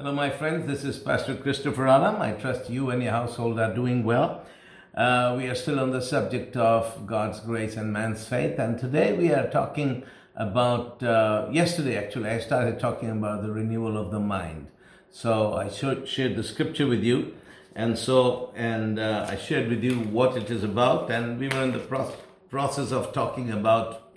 Hello, my friends. This is Pastor Christopher Alam. I trust you and your household are doing well. Uh, we are still on the subject of God's grace and man's faith, and today we are talking about. Uh, yesterday, actually, I started talking about the renewal of the mind. So I shared the scripture with you, and so and uh, I shared with you what it is about, and we were in the pro- process of talking about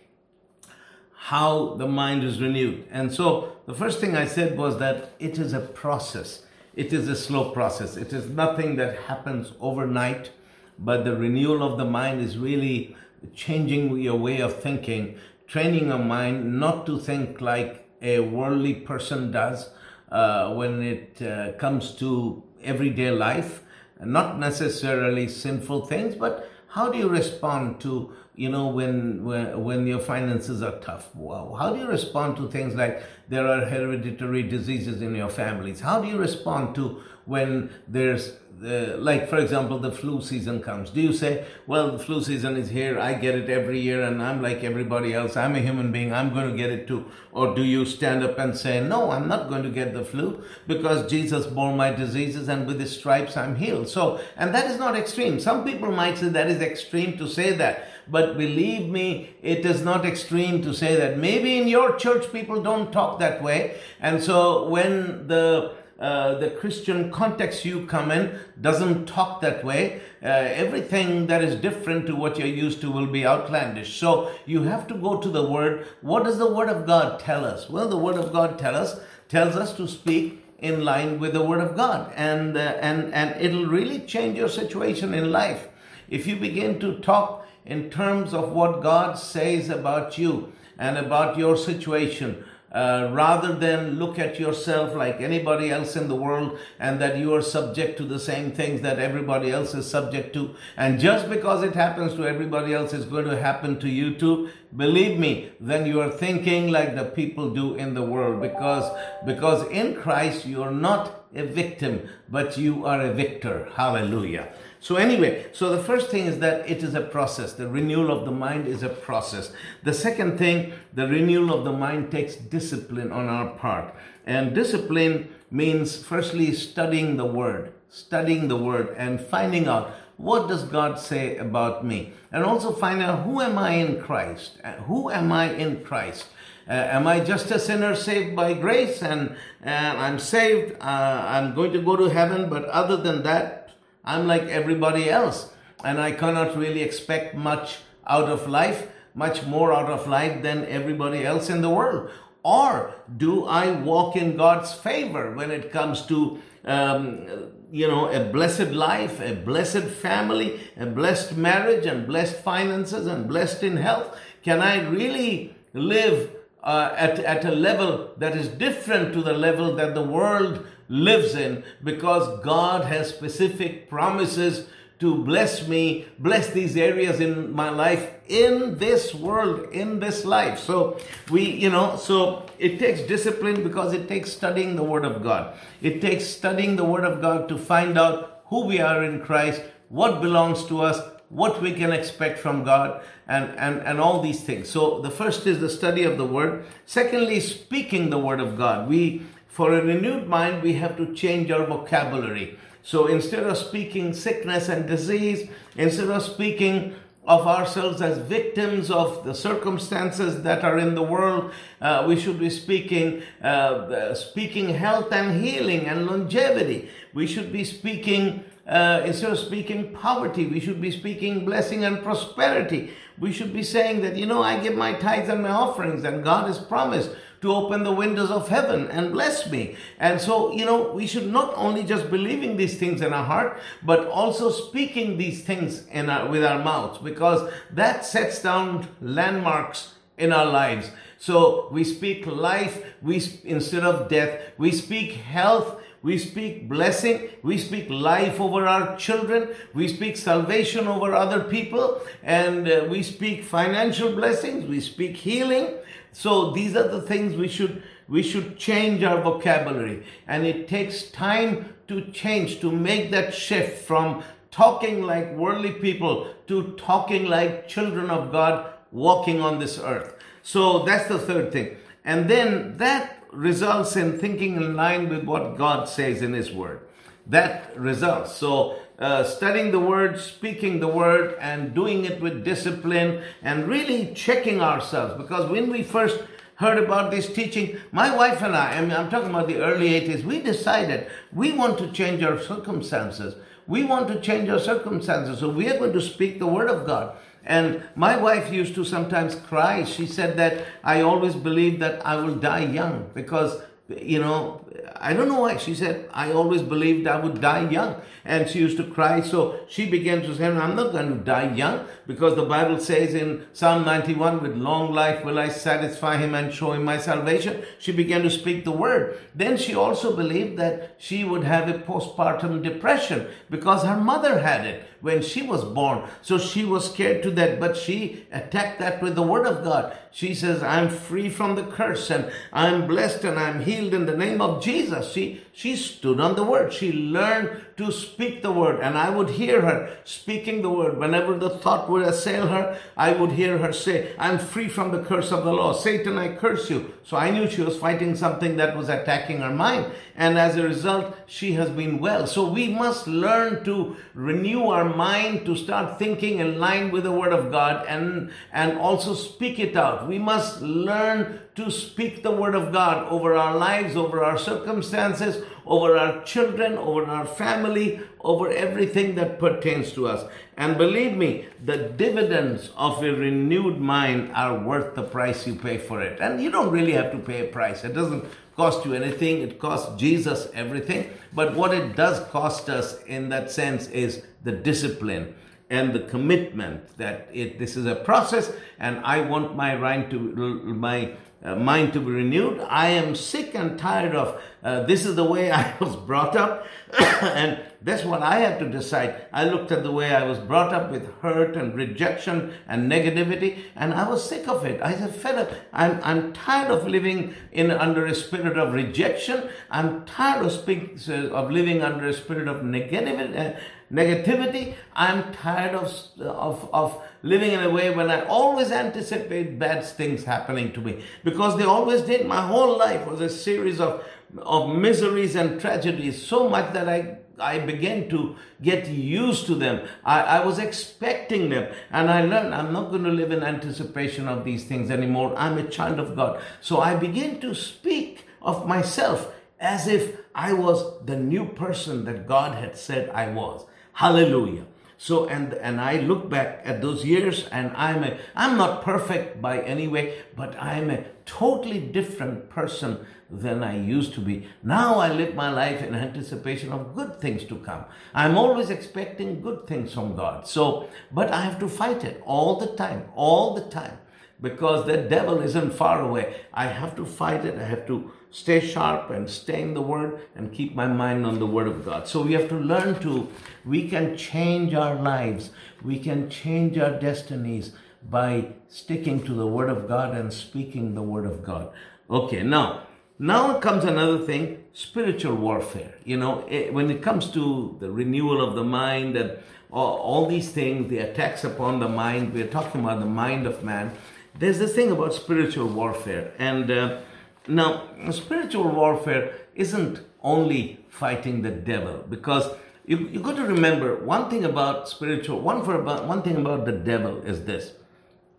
how the mind is renewed. And so the first thing I said was that it is a process. It is a slow process. It is nothing that happens overnight, but the renewal of the mind is really changing your way of thinking, training your mind not to think like a worldly person does uh, when it uh, comes to everyday life, not necessarily sinful things, but how do you respond to you know when when, when your finances are tough. Wow. how do you respond to things like there are hereditary diseases in your families? How do you respond to when there's uh, like for example the flu season comes? Do you say well the flu season is here. I get it every year and i'm like everybody else. I'm a human being. I'm going to get it too. Or do you stand up and say no i'm not going to get the flu because jesus bore my diseases and with his stripes i'm healed. So and that is not extreme. Some people might say that is extreme to say that but believe me, it is not extreme to say that. Maybe in your church people don't talk that way. And so when the uh, the Christian context you come in doesn't talk that way. Uh, everything that is different to what you're used to will be outlandish. So you have to go to the Word. What does the Word of God tell us? Well, the Word of God tell us tells us to speak in line with the Word of God, and uh, and and it'll really change your situation in life if you begin to talk in terms of what God says about you and about your situation, uh, rather than look at yourself like anybody else in the world and that you are subject to the same things that everybody else is subject to. And just because it happens to everybody else is going to happen to you too, believe me, then you are thinking like the people do in the world because, because in Christ you are not a victim, but you are a victor. Hallelujah. So, anyway, so the first thing is that it is a process. The renewal of the mind is a process. The second thing, the renewal of the mind takes discipline on our part. And discipline means, firstly, studying the word, studying the word and finding out what does God say about me? And also find out who am I in Christ? Uh, who am I in Christ? Uh, am I just a sinner saved by grace and, and I'm saved? Uh, I'm going to go to heaven, but other than that, I'm like everybody else, and I cannot really expect much out of life, much more out of life than everybody else in the world. Or do I walk in God's favor when it comes to, um, you know, a blessed life, a blessed family, a blessed marriage, and blessed finances, and blessed in health? Can I really live uh, at, at a level that is different to the level that the world lives in because God has specific promises to bless me, bless these areas in my life, in this world, in this life. So we, you know, so it takes discipline because it takes studying the Word of God. It takes studying the Word of God to find out who we are in Christ, what belongs to us, what we can expect from God, and, and, and all these things. So the first is the study of the Word. Secondly, speaking the Word of God. We for a renewed mind, we have to change our vocabulary. So instead of speaking sickness and disease, instead of speaking of ourselves as victims of the circumstances that are in the world, uh, we should be speaking, uh, speaking health and healing and longevity. We should be speaking uh, instead of speaking poverty, we should be speaking blessing and prosperity. We should be saying that, you know, I give my tithes and my offerings, and God has promised to open the windows of heaven and bless me. And so, you know, we should not only just believing these things in our heart, but also speaking these things in our, with our mouths, because that sets down landmarks in our lives. So we speak life, we instead of death, we speak health, we speak blessing, we speak life over our children, we speak salvation over other people, and uh, we speak financial blessings, we speak healing, so these are the things we should we should change our vocabulary. And it takes time to change to make that shift from talking like worldly people to talking like children of God walking on this earth. So that's the third thing. And then that results in thinking in line with what God says in His Word. That results. So, uh, studying the Word, speaking the Word, and doing it with discipline, and really checking ourselves. Because when we first heard about this teaching, my wife and I, I mean, I'm talking about the early 80s, we decided we want to change our circumstances. We want to change our circumstances. So we are going to speak the word of God. And my wife used to sometimes cry. She said that I always believed that I will die young because, you know, I don't know why. She said, I always believed I would die young. And she used to cry. So she began to say, I'm not going to die young because the Bible says in Psalm 91, with long life will I satisfy him and show him my salvation. She began to speak the word. Then she also believed that she would have a postpartum depression because her mother had it when she was born. So she was scared to that, but she attacked that with the word of God. She says, I'm free from the curse and I'm blessed and I'm healed in the name of Jesus. She, she stood on the word. She learned to speak the word and I would hear her speaking the word. Whenever the thought would assail her, I would hear her say, I'm free from the curse of the law. Satan, I curse you. So I knew she was fighting something that was attacking her mind. And as a result, she has been well. So we must learn to renew our mind, to start thinking in line with the word of God and, and also speak it out. We must learn to speak the word of God over our lives, over our circumstances, over our children, over our family, over everything that pertains to us. And believe me, the dividends of a renewed mind are worth the price you pay for it. And you don't really have to pay a price. It doesn't cost you anything. It costs Jesus everything. But what it does cost us in that sense is the discipline and the commitment that it, this is a process and I want my mind to my uh, mind to be renewed. I am sick and tired of uh, this is the way I was brought up, and that's what I had to decide. I looked at the way I was brought up with hurt and rejection and negativity, and I was sick of it. I said, fed up. I'm, I'm tired of living in under a spirit of rejection. I'm tired of speak, of living under a spirit of negativity. Uh, negativity. I'm tired of, of, of living in a way when I always anticipate bad things happening to me because they always did. My whole life was a series of, of miseries and tragedies, so much that I I began to get used to them. I, I, was expecting them. And I learned I'm not going to live in anticipation of these things anymore. I'm a child of God. So I began to speak of myself as if I was the new person that God had said I was. Hallelujah. So and and I look back at those years and I'm a I'm not perfect by any way, but I'm a totally different person than I used to be. Now I live my life in anticipation of good things to come. I'm always expecting good things from God. So but I have to fight it all the time, all the time because the devil isn't far away. I have to fight it. I have to stay sharp and stay in the Word and keep my mind on the Word of God. So we have to learn to, we can change our lives, we can change our destinies by sticking to the Word of God and speaking the Word of God. Okay, now, now comes another thing spiritual warfare. You know, it, when it comes to the renewal of the mind and all, all these things, the attacks upon the mind, we're talking about the mind of man there's this thing about spiritual warfare. And uh, now, spiritual warfare isn't only fighting the devil because you, you got to remember one thing about spiritual, one, for about, one thing about the devil is this.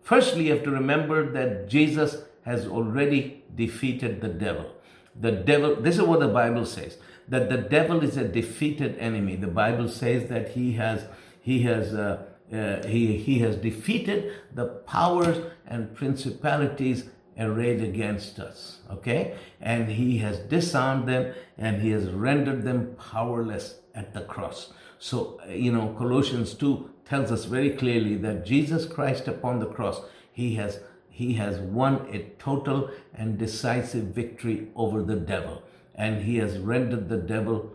Firstly, you have to remember that Jesus has already defeated the devil. The devil, this is what the Bible says, that the devil is a defeated enemy. The Bible says that he has, he has, uh, uh, he, he has defeated the powers and principalities arrayed against us. Okay? And he has disarmed them and he has rendered them powerless at the cross. So, uh, you know, Colossians 2 tells us very clearly that Jesus Christ upon the cross, he has he has won a total and decisive victory over the devil. And he has rendered the devil,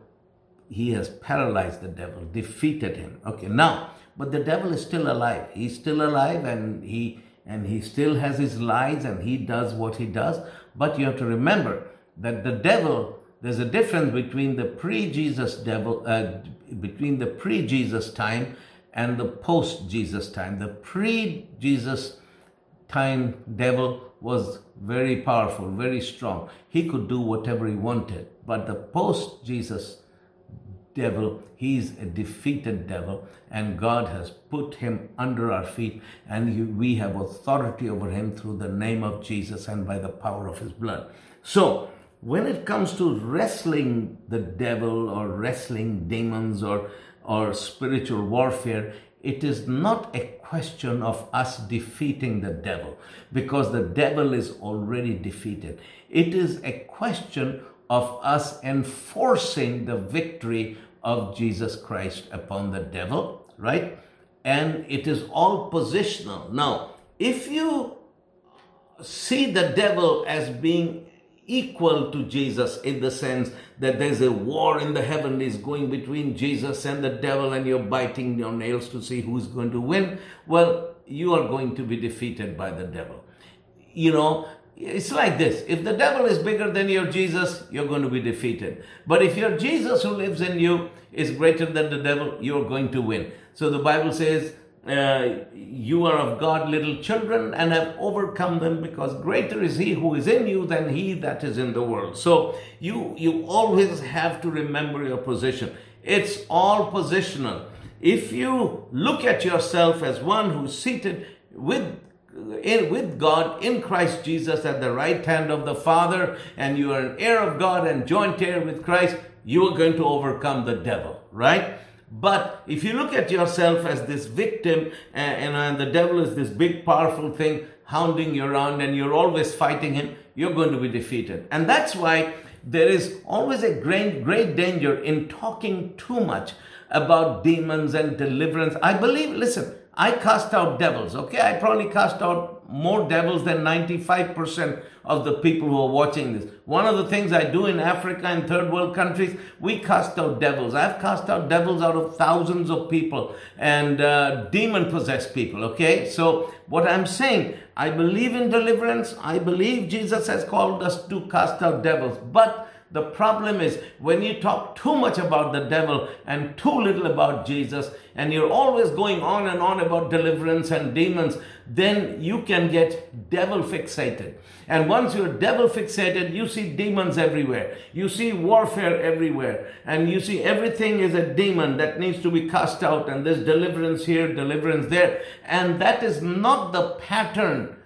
he has paralyzed the devil, defeated him. Okay, now but the devil is still alive. He's still alive and he and he still has his lies and he does what he does. But you have to remember that the devil, there's a difference between the pre-Jesus devil, uh, between the pre-Jesus time and the post-Jesus time. The pre-Jesus time devil was very powerful, very strong. He could do whatever he wanted. But the post Jesus devil, he's a defeated devil, and God has put him under our feet, and we have authority over him through the name of Jesus and by the power of his blood. So, when it comes to wrestling the devil or wrestling demons or or spiritual warfare, it is not a question of us defeating the devil because the devil is already defeated. It is a question of us enforcing the victory of Jesus Christ upon the devil, right? And it is all positional. Now, if you see the devil as being equal to Jesus in the sense that there's a war in the heavenlies going between Jesus and the devil, and you're biting your nails to see who's going to win. Well, you are going to be defeated by the devil. You know, it's like this if the devil is bigger than your Jesus, you're going to be defeated. But if your Jesus who lives in you is greater than the devil, you're going to win. So the Bible says, uh, you are of God, little children, and have overcome them, because greater is He who is in you than He that is in the world. So you you always have to remember your position. It's all positional. If you look at yourself as one who's seated with in, with God in Christ Jesus at the right hand of the Father, and you are an heir of God and joint heir with Christ, you are going to overcome the devil, right? But if you look at yourself as this victim, and, and the devil is this big, powerful thing hounding you around, and you're always fighting him, you're going to be defeated. And that's why there is always a great, great danger in talking too much about demons and deliverance. I believe, listen, I cast out devils, okay? I probably cast out more devils than 95% of the people who are watching this. One of the things I do in Africa and third world countries, we cast out devils. I've cast out devils out of thousands of people and uh, demon possessed people, okay? So, what I'm saying, I believe in deliverance. I believe Jesus has called us to cast out devils. But the problem is when you talk too much about the devil and too little about Jesus, and you're always going on and on about deliverance and demons, then you can get devil fixated. And once you're devil fixated, you see demons everywhere. You see warfare everywhere. And you see everything is a demon that needs to be cast out, and there's deliverance here, deliverance there. And that is not the pattern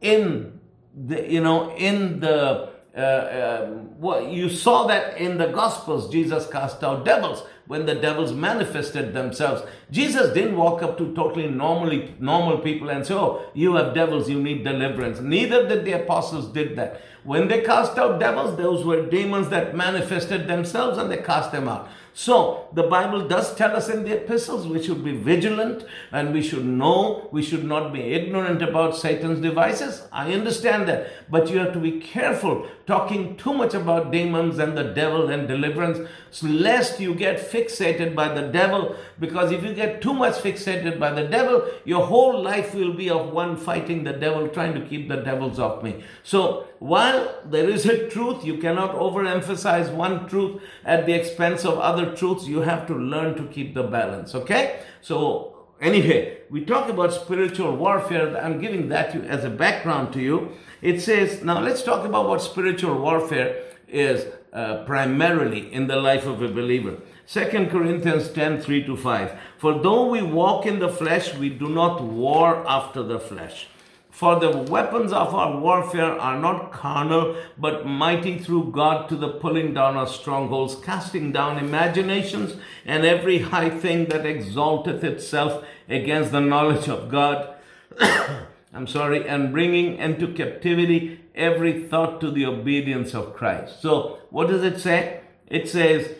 in the, you know, in the uh, uh, you saw that in the Gospels, Jesus cast out devils when the devils manifested themselves. Jesus didn't walk up to totally normally normal people and say, "Oh, you have devils, you need deliverance." Neither did the apostles did that. When they cast out devils, those were demons that manifested themselves, and they cast them out. So, the Bible does tell us in the epistles we should be vigilant and we should know, we should not be ignorant about Satan's devices. I understand that. But you have to be careful talking too much about demons and the devil and deliverance, lest you get fixated by the devil. Because if you get too much fixated by the devil, your whole life will be of one fighting the devil, trying to keep the devils off me. So, while there is a truth, you cannot overemphasize one truth at the expense of other truths. You have to learn to keep the balance. Okay? So, anyway, we talk about spiritual warfare. I'm giving that as a background to you. It says, now let's talk about what spiritual warfare is uh, primarily in the life of a believer. 2 Corinthians 10 3 to 5. For though we walk in the flesh, we do not war after the flesh. For the weapons of our warfare are not carnal, but mighty through God to the pulling down of strongholds, casting down imaginations and every high thing that exalteth itself against the knowledge of God. I'm sorry, and bringing into captivity every thought to the obedience of Christ. So, what does it say? It says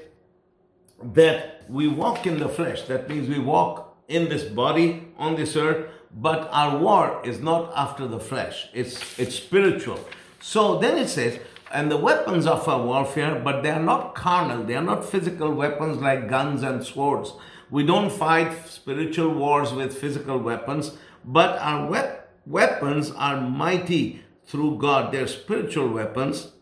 that we walk in the flesh. That means we walk in this body on this earth but our war is not after the flesh, it's, it's spiritual. So then it says, and the weapons of our warfare, but they are not carnal, they are not physical weapons like guns and swords. We don't fight spiritual wars with physical weapons, but our wep- weapons are mighty through God. They're spiritual weapons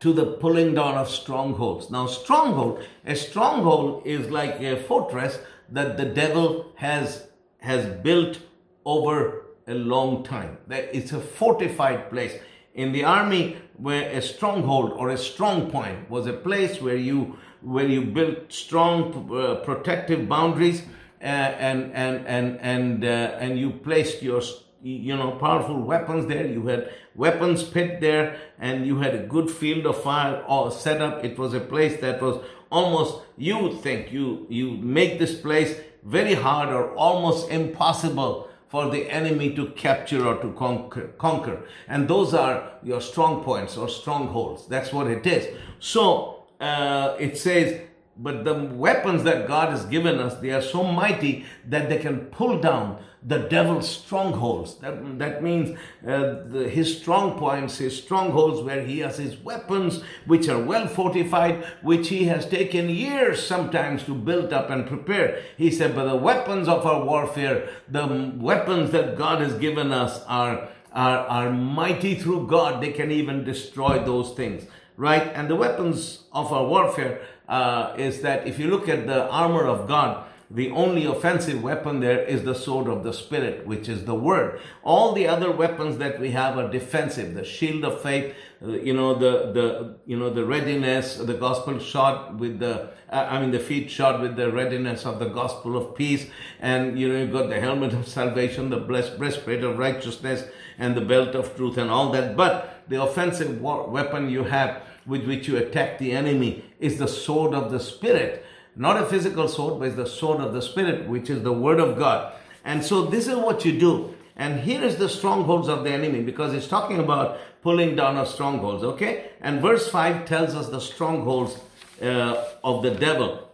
to the pulling down of strongholds. Now, stronghold, a stronghold is like a fortress that the devil has has built over a long time. It's a fortified place. In the army, where a stronghold or a strong point was a place where you where you built strong uh, protective boundaries uh, and and and and uh, and you placed your you know powerful weapons there you had weapons pit there and you had a good field of fire all set up it was a place that was almost you would think you you make this place very hard or almost impossible for the enemy to capture or to conquer, conquer. And those are your strong points or strongholds. That's what it is. So uh, it says, but the weapons that God has given us, they are so mighty that they can pull down the devil's strongholds. That, that means uh, the, his strong points, his strongholds, where he has his weapons, which are well fortified, which he has taken years sometimes to build up and prepare. He said, but the weapons of our warfare, the weapons that God has given us are, are, are mighty through God. They can even destroy those things right? And the weapons of our warfare uh, is that if you look at the armor of God, the only offensive weapon there is the sword of the spirit which is the word. All the other weapons that we have are defensive. The shield of faith uh, you know the the you know the readiness the gospel shot with the uh, i mean the feet shot with the readiness of the gospel of peace. And you know you've got the helmet of salvation the blessed breastplate of righteousness and the belt of truth and all that. But the offensive weapon you have with which you attack the enemy is the sword of the Spirit. Not a physical sword, but it's the sword of the Spirit, which is the Word of God. And so this is what you do. And here is the strongholds of the enemy because it's talking about pulling down of strongholds, okay? And verse 5 tells us the strongholds uh, of the devil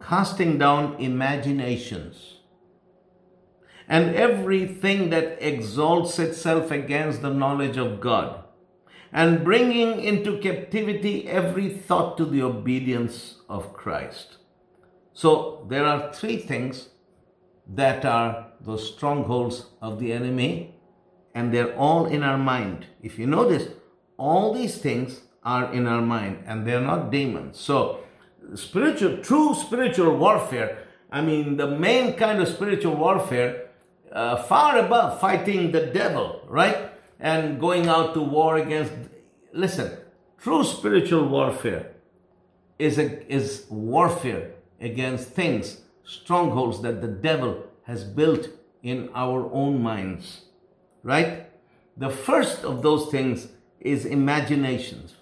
casting down imaginations and everything that exalts itself against the knowledge of God, and bringing into captivity every thought to the obedience of Christ. So there are three things that are the strongholds of the enemy, and they're all in our mind. If you notice, all these things are in our mind, and they're not demons. So, spiritual, true spiritual warfare, I mean, the main kind of spiritual warfare uh, far above fighting the devil, right? And going out to war against. Listen, true spiritual warfare is, a, is warfare against things, strongholds that the devil has built in our own minds, right? The first of those things is imaginations.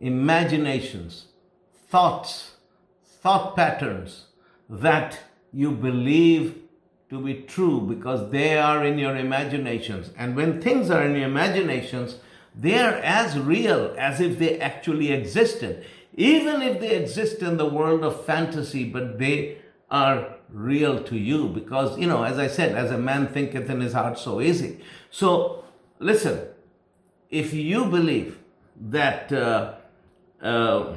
Imaginations, thoughts, thought patterns that you believe to be true because they are in your imaginations. And when things are in your imaginations, they are as real as if they actually existed. Even if they exist in the world of fantasy, but they are real to you because, you know, as I said, as a man thinketh in his heart, so is he. So, listen, if you believe that uh, uh,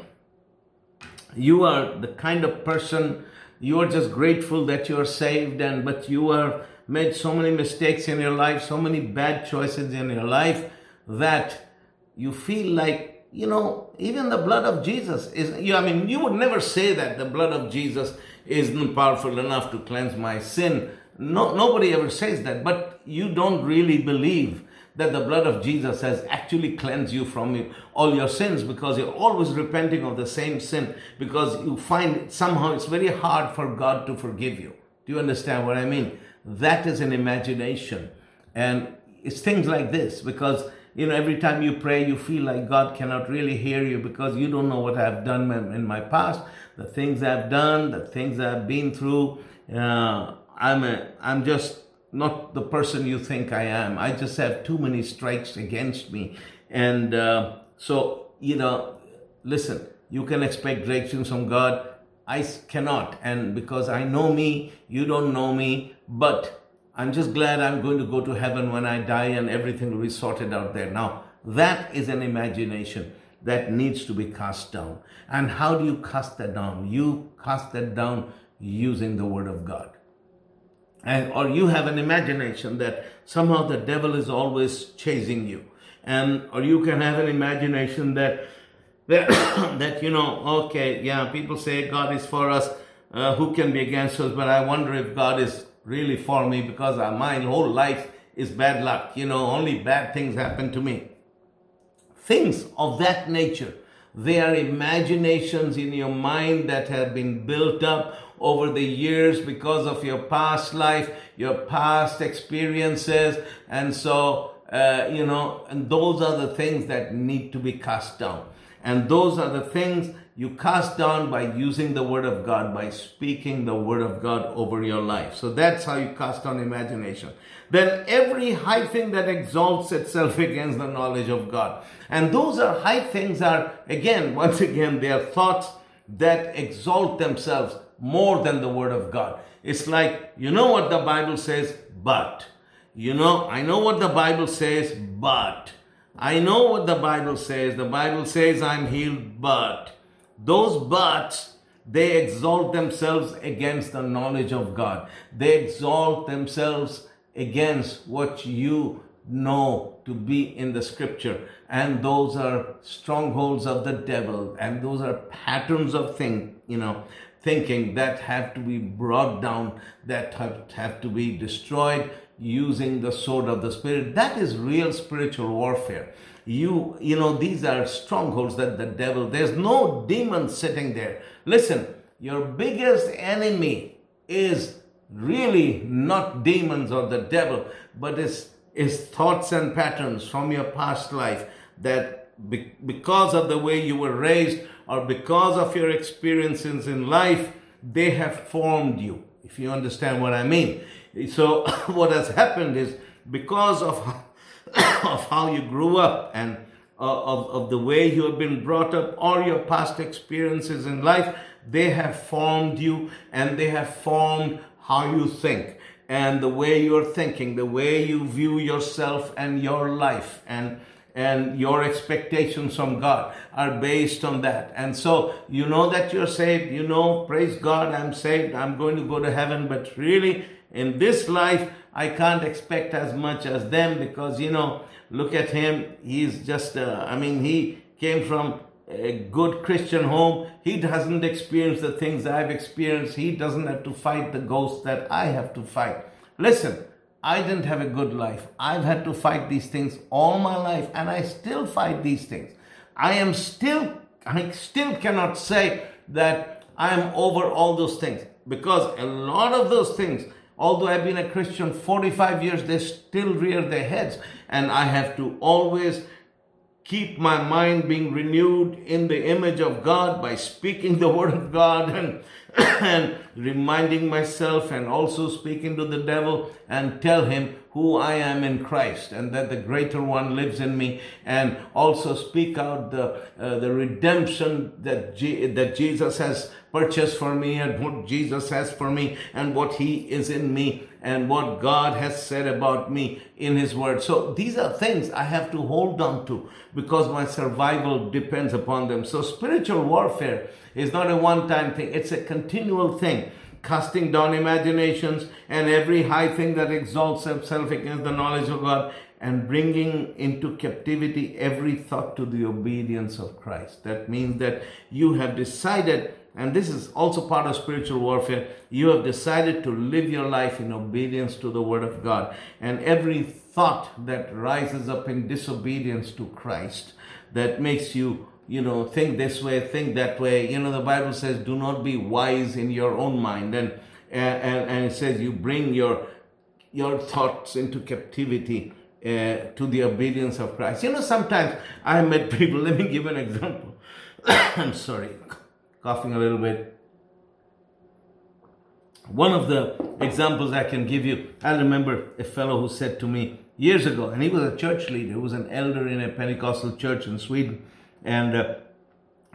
you are the kind of person you are just grateful that you are saved and but you are made so many mistakes in your life so many bad choices in your life that you feel like you know even the blood of jesus is you i mean you would never say that the blood of jesus isn't powerful enough to cleanse my sin no nobody ever says that but you don't really believe that the blood of Jesus has actually cleansed you from all your sins because you're always repenting of the same sin because you find somehow it's very hard for God to forgive you. Do you understand what I mean? That is an imagination. And it's things like this because you know every time you pray you feel like God cannot really hear you because you don't know what I've done in my past, the things I've done, the things I've been through. Uh, I'm a, I'm just not the person you think I am. I just have too many strikes against me. And uh, so, you know, listen, you can expect things from God. I cannot. And because I know me, you don't know me, but I'm just glad I'm going to go to heaven when I die and everything will be sorted out there. Now, that is an imagination that needs to be cast down. And how do you cast that down? You cast that down using the Word of God and or you have an imagination that somehow the devil is always chasing you and or you can have an imagination that that, that you know okay yeah people say god is for us uh, who can be against us but i wonder if god is really for me because my whole life is bad luck. You know, only bad things happen to me. Things of that nature. They are imaginations in your mind that have been built up over the years because of your past life, your past experiences. And so, uh, you know, and those are the things that need to be cast down. And those are the things you cast down by using the word of God, by speaking the word of God over your life. So that's how you cast down imagination. Then every high thing that exalts itself against the knowledge of God. And those are high things are, again, once again, they are thoughts that exalt themselves more than the word of God. It's like, you know what the Bible says, but. You know, I know what the Bible says, but. I know what the Bible says. The Bible says I'm healed, but those buts, they exalt themselves against the knowledge of God. They exalt themselves against what you know to be in the scripture. And those are strongholds of the devil. And those are patterns of thing, you know, thinking that have to be brought down, that have, have to be destroyed using the sword of the spirit. That is real spiritual warfare. You, you know, these are strongholds that the devil, there's no demon sitting there. Listen, your biggest enemy is really not demons or the devil, but is, is thoughts and patterns from your past life that be, because of the way you were raised or because of your experiences in life, they have formed you. If you understand what I mean. So what has happened is because of of how you grew up and uh, of, of the way you have been brought up or your past experiences in life, they have formed you and they have formed how you think and the way you're thinking, the way you view yourself and your life. And and your expectations from God are based on that. And so you know that you're saved, you know, praise God, I'm saved, I'm going to go to heaven, but really in this life, I can't expect as much as them because, you know, look at him. He's just, uh, I mean, he came from a good Christian home. He doesn't experience the things I've experienced. He doesn't have to fight the ghosts that I have to fight. Listen, I didn't have a good life. I've had to fight these things all my life and I still fight these things. I am still, I still cannot say that I'm over all those things because a lot of those things although I've been a Christian 45 years, they still rear their heads. And I have to always keep my mind being renewed in the image of God by speaking the word of God and, and reminding myself and also speaking to the devil and tell him who I am in Christ and that the greater one lives in me and also speak out the, uh, the redemption that, that Jesus has purchased for me and what Jesus has for me and what he is in me and what God has said about me in his word. So these are things I have to hold on to because my survival depends upon them. So spiritual warfare is not a one time thing. It's a continual thing casting down imaginations and every high thing that exalts itself against the knowledge of God, and bringing into captivity every thought to the obedience of Christ. That means that you have decided, and this is also part of spiritual warfare, you have decided to live your life in obedience to the Word of God. And every thought that rises up in disobedience to Christ, that makes you you know, think this way, think that way. You know, the Bible says, do not be wise in your own mind. And, and, and it says, you bring your, your thoughts into captivity uh, to the obedience of Christ. You know, sometimes I met people, let me give an example. I'm sorry, coughing a little bit. One of the examples I can give you, I remember a fellow who said to me years ago, and he was a church leader, he was an elder in a Pentecostal church in Sweden and uh,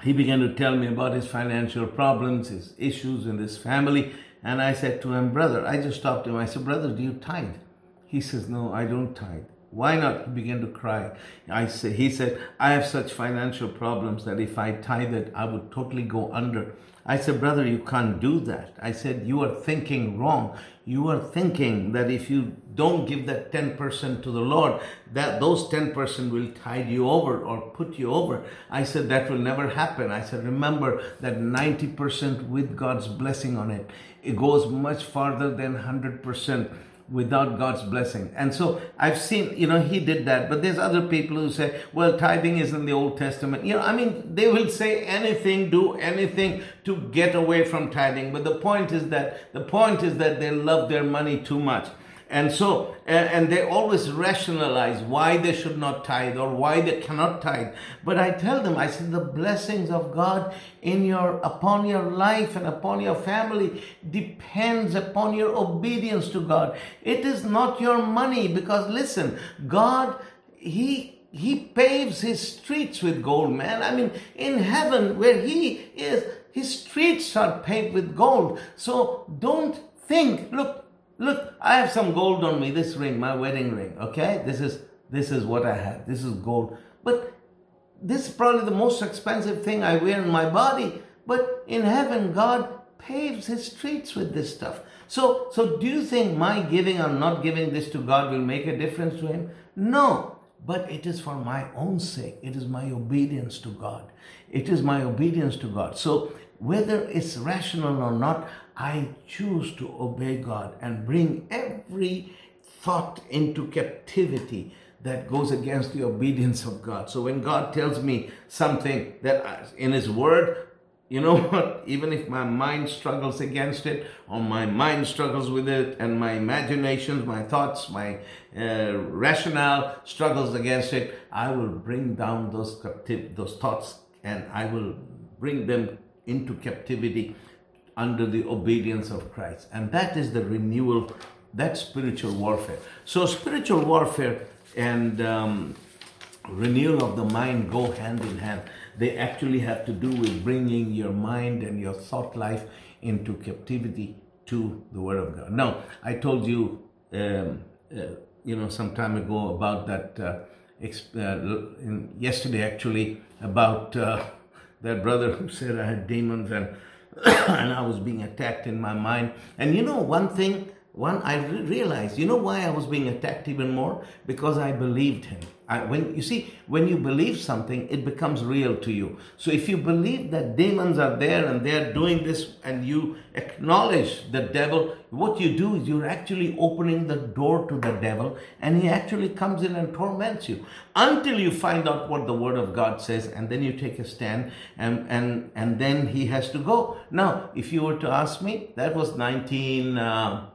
he began to tell me about his financial problems, his issues in his family. And I said to him, Brother, I just stopped him. I said, Brother, do you tithe? He says, No, I don't tithe. Why not? He began to cry. I said, he said, I have such financial problems that if I tithe it, I would totally go under. I said, brother, you can't do that. I said, you are thinking wrong. You are thinking that if you don't give that 10% to the Lord, that those 10% will tide you over or put you over. I said, that will never happen. I said, remember that 90% with God's blessing on it, it goes much farther than 100% without God's blessing. And so I've seen, you know, he did that. But there's other people who say, well, tithing is in the Old Testament. You know, I mean, they will say anything, do anything to get away from tithing. But the point is that, the point is that they love their money too much. And so, and they always rationalize why they should not tithe or why they cannot tithe. But I tell them, I say, the blessings of God in your, upon your life and upon your family depends upon your obedience to God. It is not your money because listen, God, He he paves his streets with gold, man. I mean, in heaven where he is, his streets are paved with gold. So don't think, look, Look, I have some gold on me. This ring, my wedding ring. Okay, this is this is what I have. This is gold. But this is probably the most expensive thing I wear in my body. But in heaven, God paves His streets with this stuff. So, so do you think my giving or not giving this to God will make a difference to Him? No. But it is for my own sake. It is my obedience to God. It is my obedience to God. So whether it's rational or not, I choose to obey God and bring every thought into captivity that goes against the obedience of God. So when God tells me something that in His Word, you know what? Even if my mind struggles against it, or my mind struggles with it, and my imaginations, my thoughts, my uh, rationale struggles against it, I will bring down those captive, those thoughts, and I will bring them into captivity under the obedience of Christ. And that is the renewal, that's spiritual warfare. So, spiritual warfare and um, renewal of the mind go hand in hand. They actually have to do with bringing your mind and your thought life into captivity to the Word of God. Now, I told you, um, uh, you know, some time ago about that. Uh, exp- uh, in, yesterday, actually, about uh, that brother who said I had demons and and I was being attacked in my mind. And you know, one thing, one I realized, you know why I was being attacked even more? Because I believed him. I, when you see, when you believe something, it becomes real to you. So if you believe that demons are there and they're doing this, and you acknowledge the devil, what you do is you're actually opening the door to the devil, and he actually comes in and torments you until you find out what the Word of God says, and then you take a stand, and and and then he has to go. Now, if you were to ask me, that was 19, uh,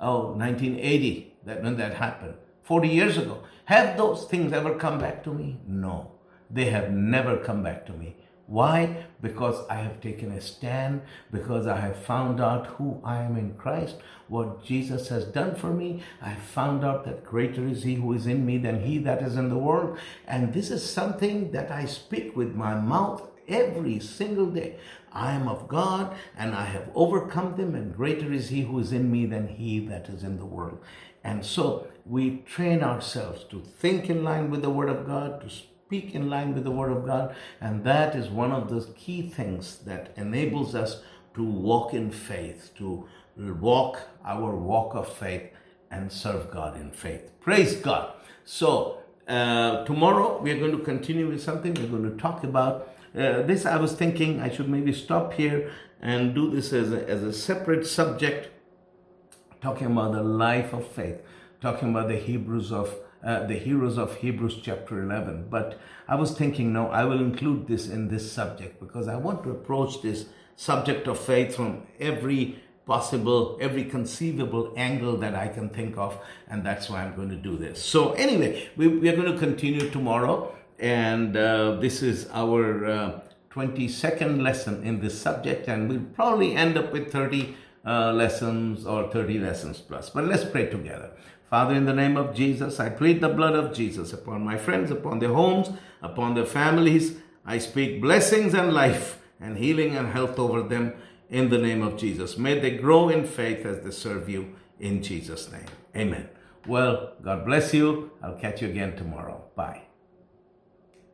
oh, 1980 that when that happened, 40 years ago. Have those things ever come back to me? No, they have never come back to me. Why? Because I have taken a stand, because I have found out who I am in Christ, what Jesus has done for me. I have found out that greater is He who is in me than He that is in the world. And this is something that I speak with my mouth every single day. I am of God and I have overcome them, and greater is He who is in me than He that is in the world. And so we train ourselves to think in line with the Word of God, to speak in line with the Word of God, and that is one of the key things that enables us to walk in faith, to walk our walk of faith and serve God in faith. Praise God. So, uh, tomorrow we are going to continue with something. We're going to talk about uh, this. I was thinking I should maybe stop here and do this as a, as a separate subject talking about the life of faith, talking about the Hebrews of uh, the heroes of Hebrews chapter 11. But I was thinking, no, I will include this in this subject because I want to approach this subject of faith from every possible, every conceivable angle that I can think of, and that's why I'm going to do this. So, anyway, we, we are going to continue tomorrow, and uh, this is our uh, 22nd lesson in this subject, and we'll probably end up with 30 uh, lessons or 30 lessons plus. But let's pray together. Father, in the name of Jesus, I plead the blood of Jesus upon my friends, upon their homes, upon their families. I speak blessings and life and healing and health over them in the name of Jesus. May they grow in faith as they serve you in Jesus' name. Amen. Well, God bless you. I'll catch you again tomorrow. Bye.